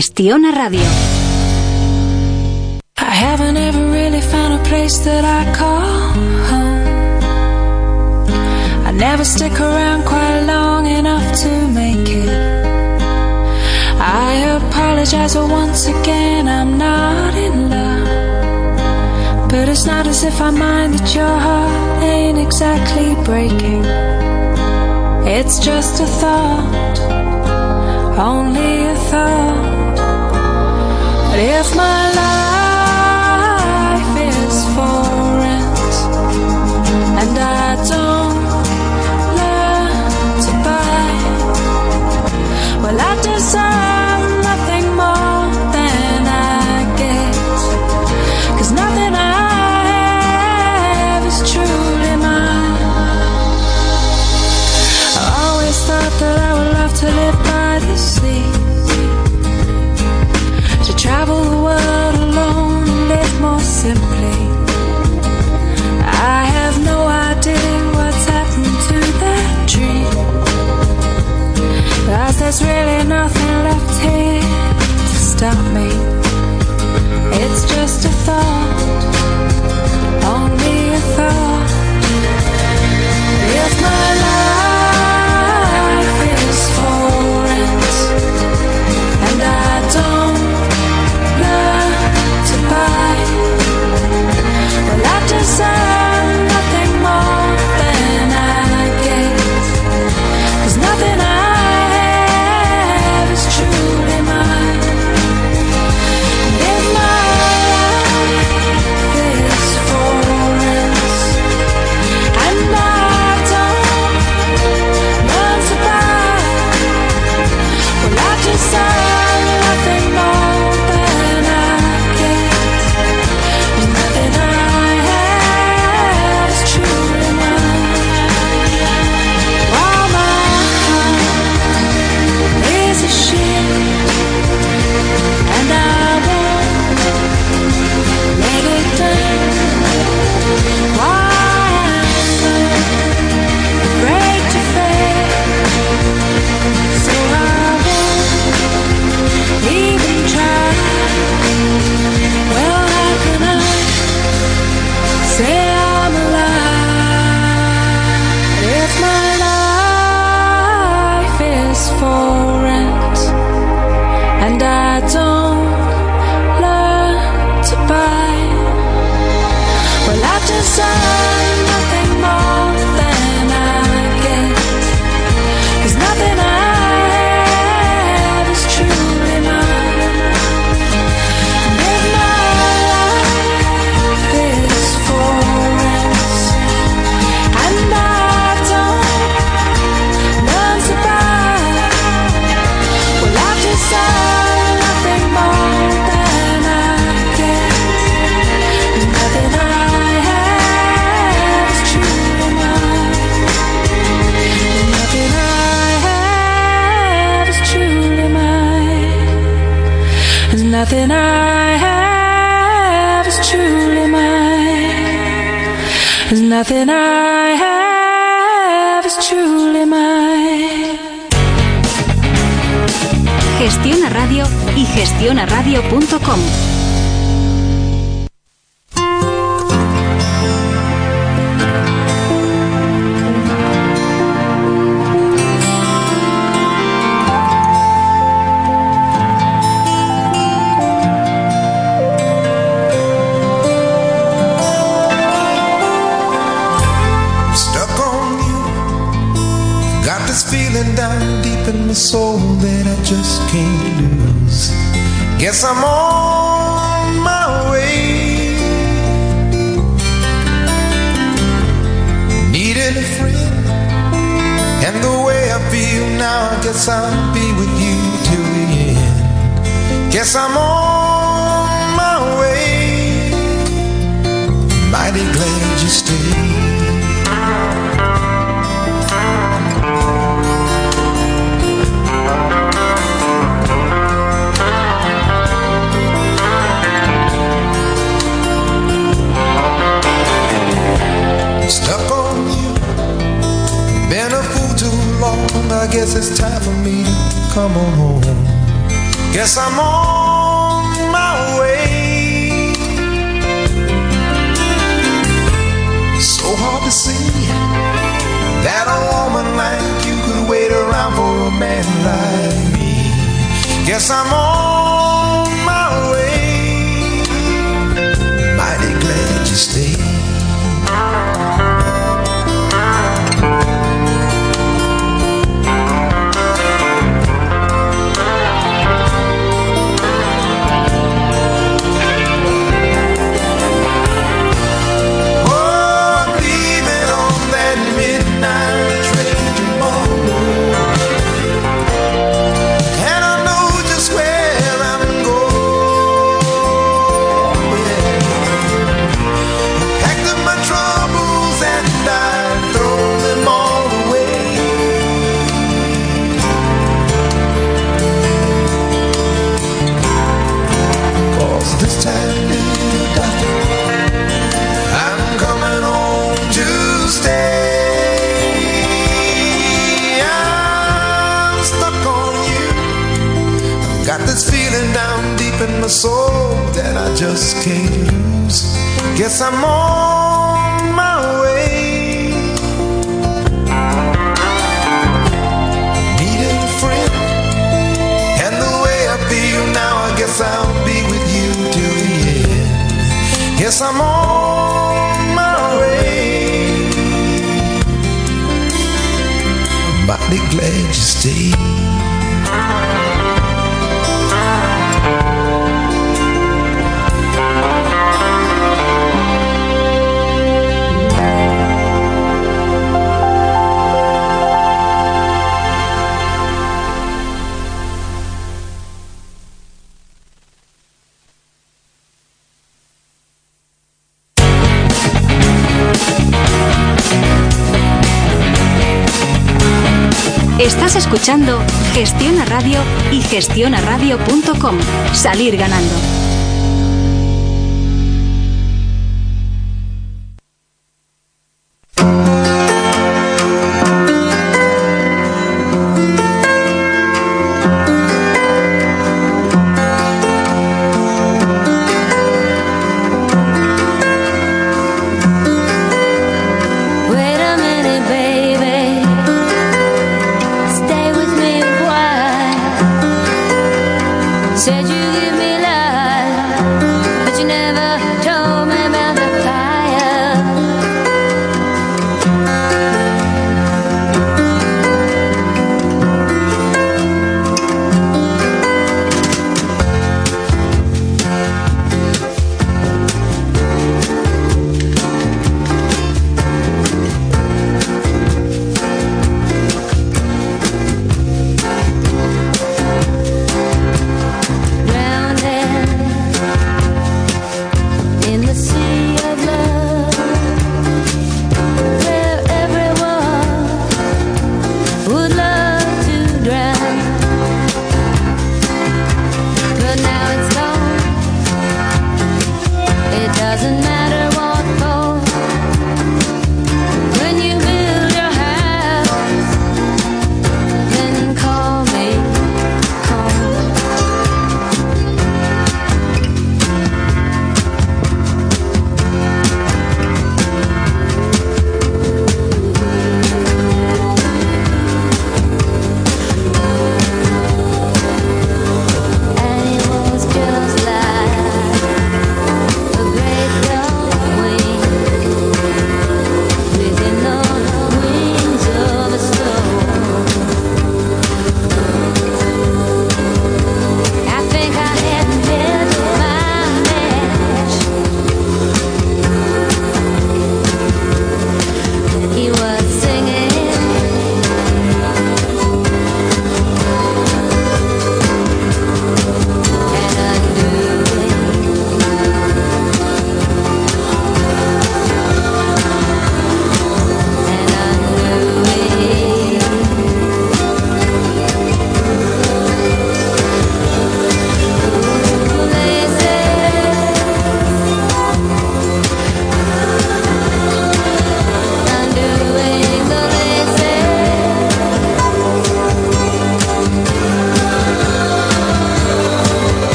Gestiona Radio. I haven't ever really found a place that I call home. I never stick around quite long enough to make it. I apologize, but once again, I'm not in love. But it's not as if I mind that your heart ain't exactly breaking. It's just a thought only a thought. But if my life Nothing I have. Gestiona Radio y gestionaradio.com escuchando Gestiona Radio y gestionaradio.com. Salir ganando.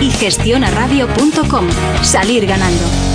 Y gestionaradio.com. Salir ganando.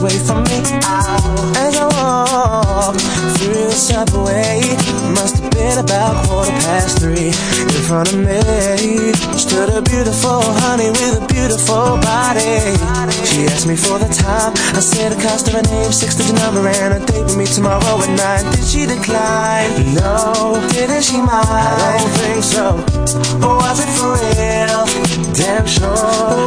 Away from me. As I walked through the subway, must have been about quarter past three. In front of me stood a beautiful honey with a beautiful body. She asked me for the time. I said the cost of her name, six digit number, and a date with me tomorrow at nine. Did she decline? No. Didn't she mind? I don't think so. Or was it for real? Damn sure.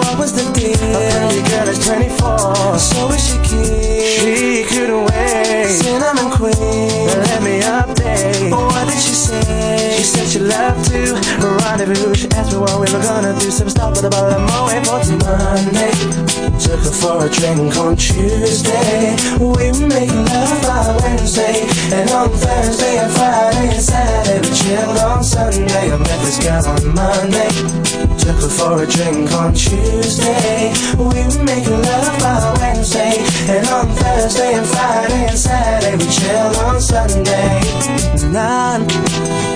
What was the deal? A pretty girl is 24. So is she cute? She couldn't wait. Cinnamon queen. Let me update. What did she say? She said she loved to rendezvous. She asked me what we were gonna do. So we stopped at a bottle of Moet for Monday. Took her for a drink on Tuesday. We make love by Wednesday. And on Thursday and Friday and Saturday we chilled on Sunday. I met this girl on Monday. Took her for a drink on Tuesday. We make love by Wednesday. And on Thursday and Friday and Saturday we chilled on Sunday. Nine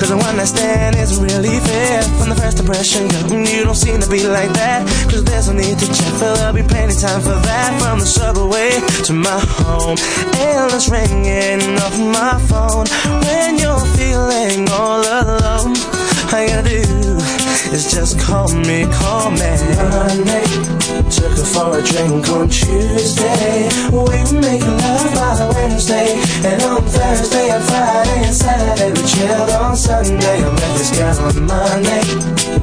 Cause a one night stand isn't really fair. From the first impression, girl, you don't seem to be like that. Cause there's no need to check, but there'll be plenty time for that. From the subway to my home, endless ringing off my phone. When you're feeling all alone, all you gotta do is just call me, call me. Monday, took her for a drink on Tuesday. We make love by Wednesday, and on Thursday and Friday and Saturday we chilled on Sunday. I met this girl on Monday.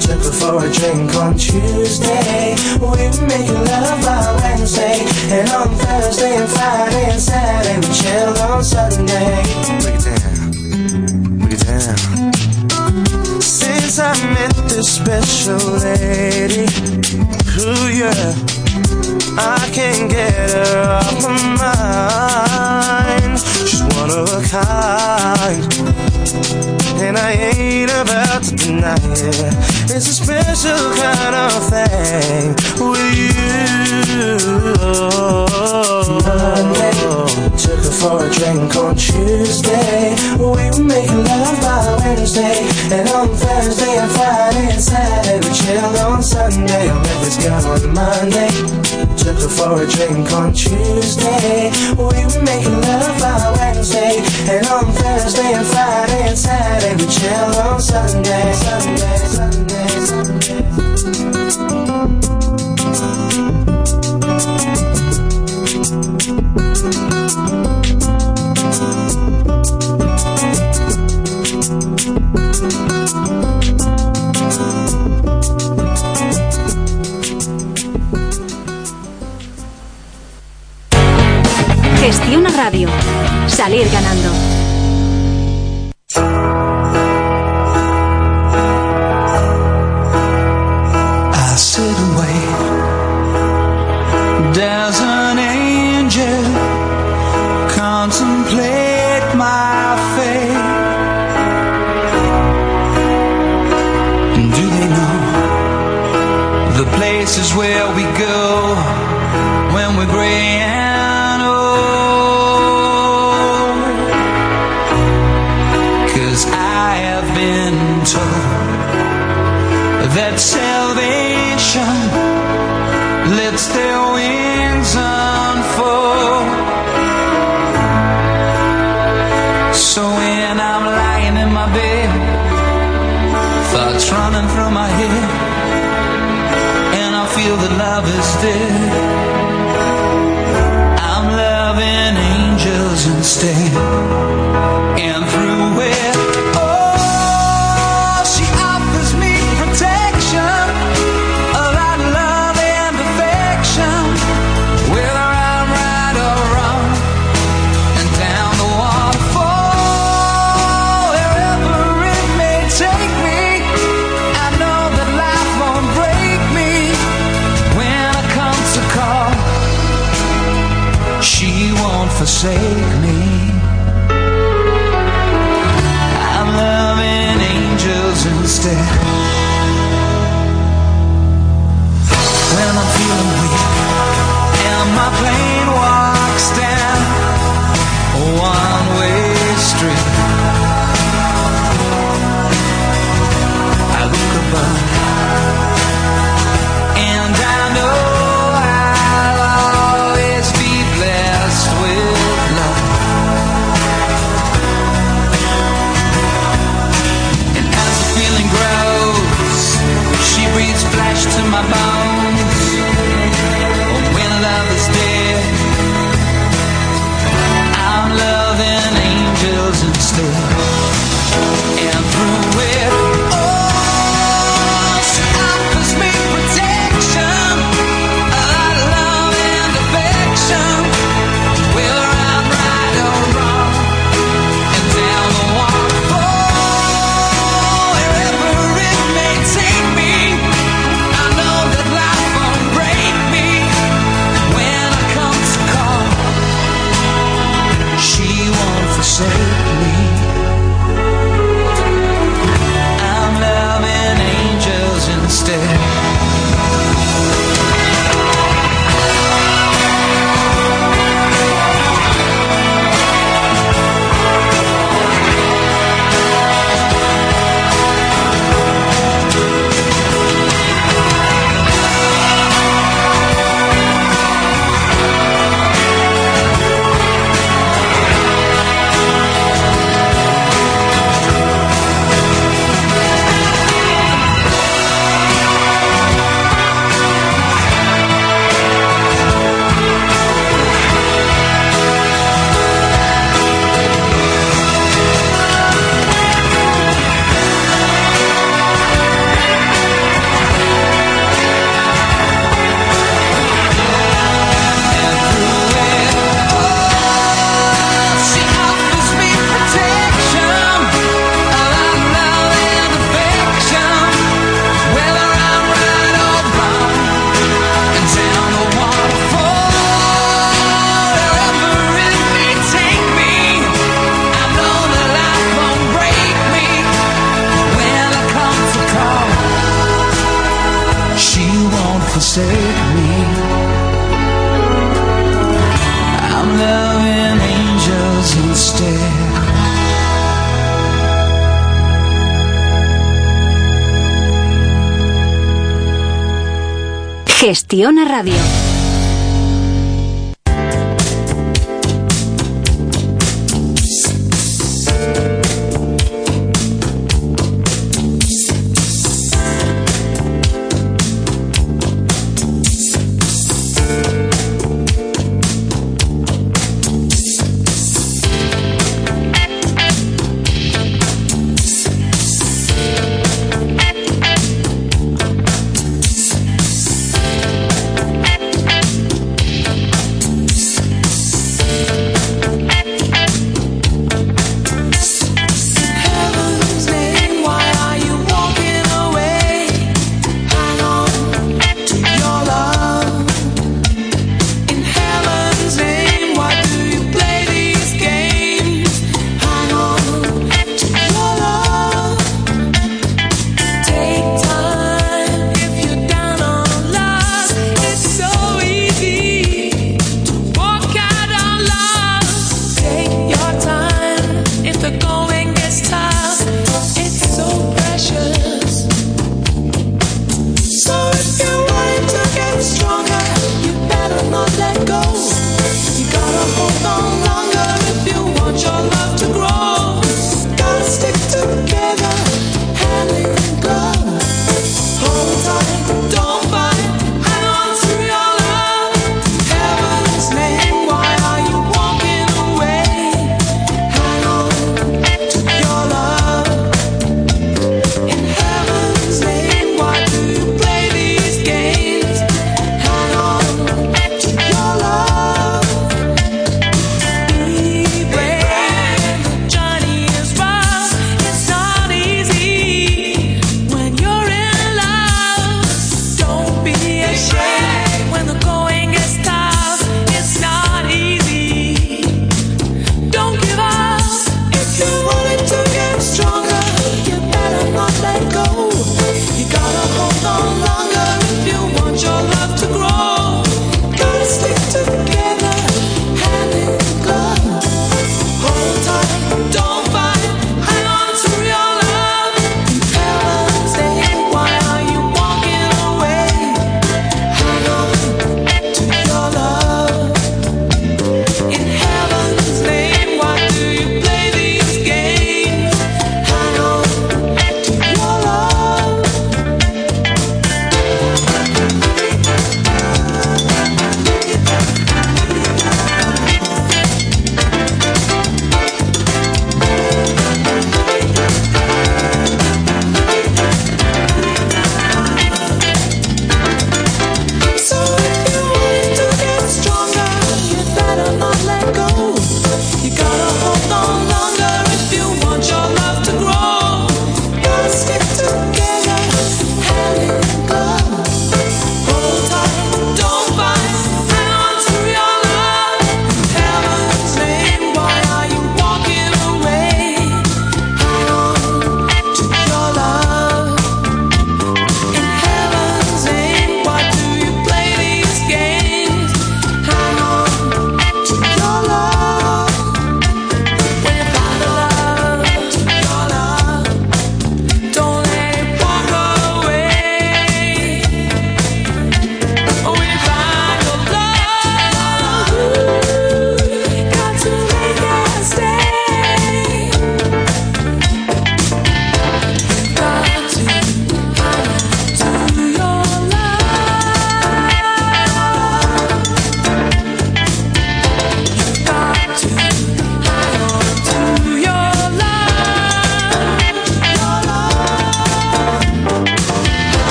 Took her for a drink on Tuesday. We make love by Wednesday, and on Thursday and Friday and Saturday we chilled on Sunday. Break it down, break it down. Since I met this special lady, ooh yeah, I can't get her off my mind. She's one of a kind, and I ain't about to deny it. It's a special kind of thing with you. Monday, took her for a drink on Tuesday. We make love by Wednesday, and on Thursday and Friday and Saturday we chilled on Sunday. I met this girl on Monday. Took her for a drink on Tuesday. We were making love by Wednesday, and on Thursday and Friday and Saturday we chilled on Sunday. Sunday, Sunday, Sunday. Gestiona Radio. Salir ganando. Gestiona Radio.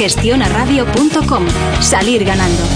gestionaradio.com. Salir ganando.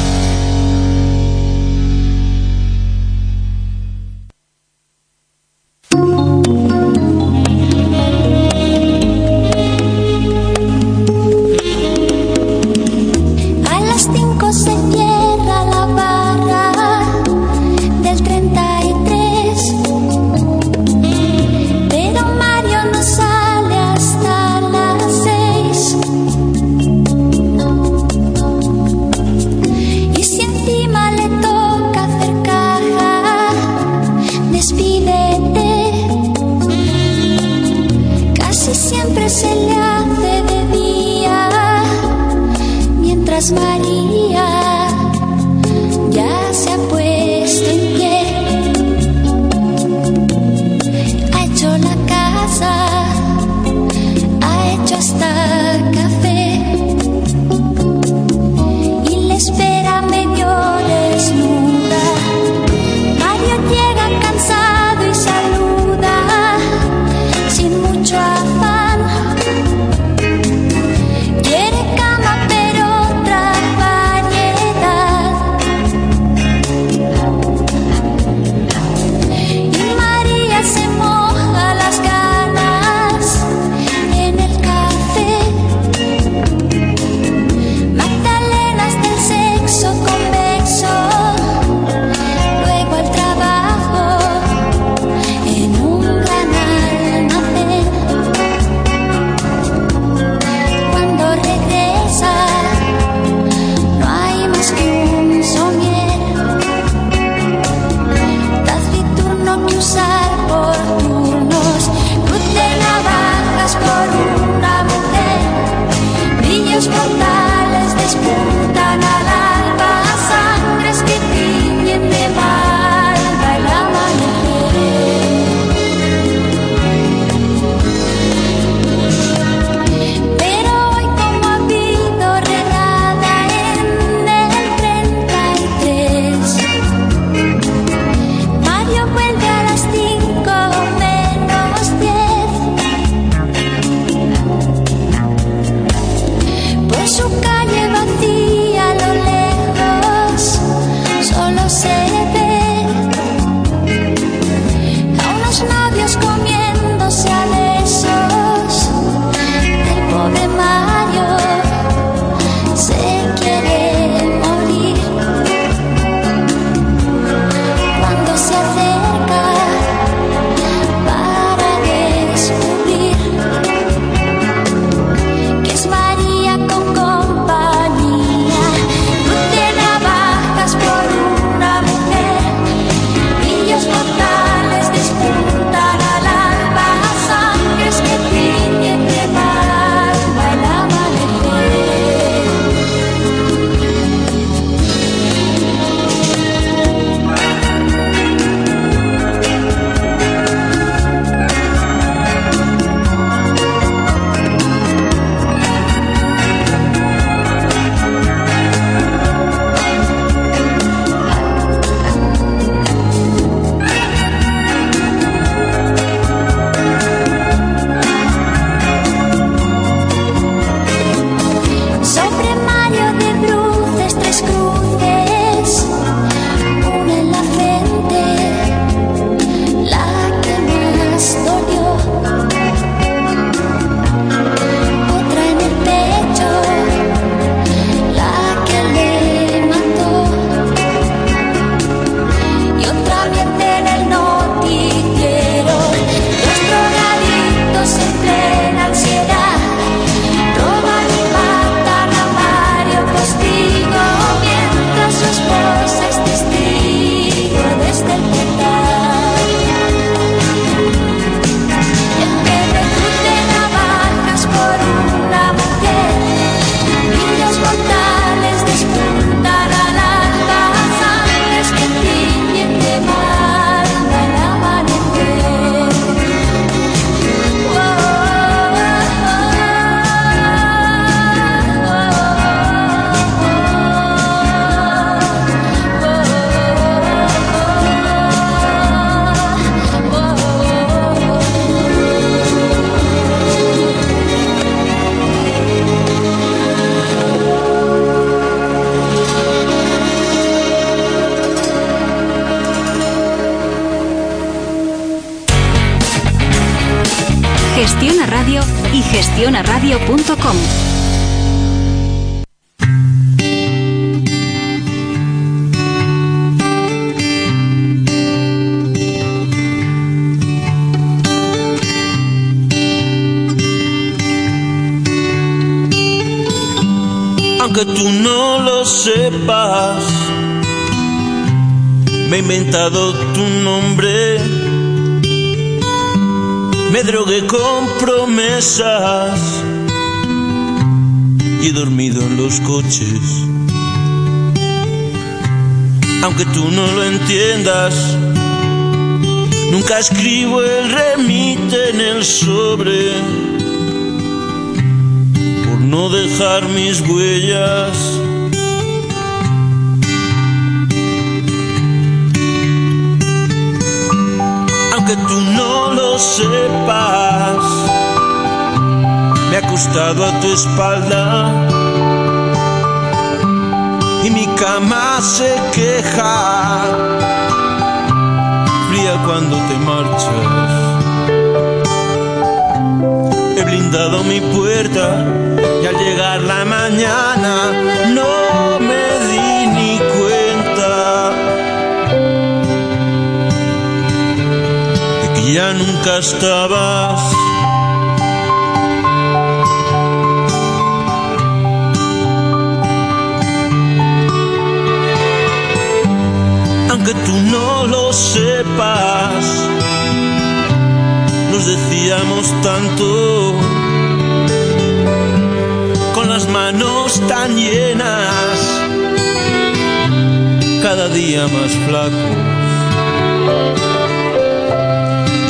cristales disputan a la tu nombre, me drogué con promesas y he dormido en los coches. Aunque tú no lo entiendas, nunca escribo el remite en el sobre por no dejar mis huellas. Aunque tú no lo sepas, me he acostado a tu espalda. Y mi cama se queja, fría cuando te marchas. He blindado mi puerta y al llegar la mañana no me ya nunca estabas. Aunque tú no lo sepas, nos decíamos tanto con las manos tan llenas, cada día más flacos.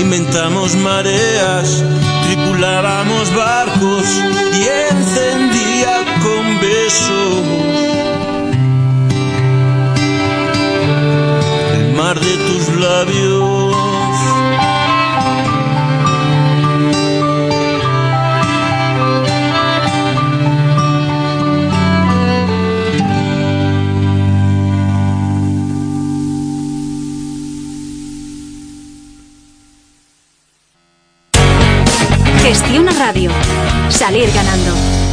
Inventamos mareas, tripulábamos barcos y encendía con besos el mar de tus labios. Gestiona Radio. Salir ganando.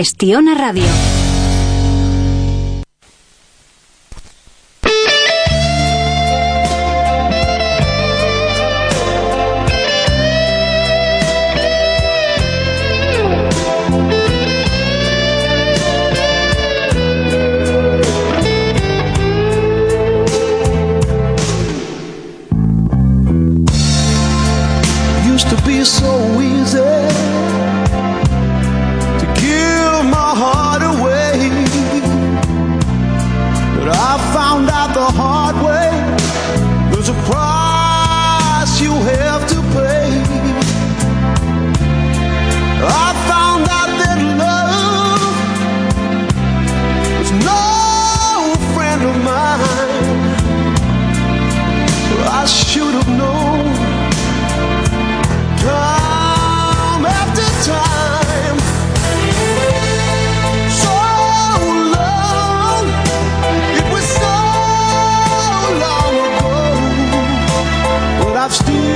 Gestiona Radio. I've still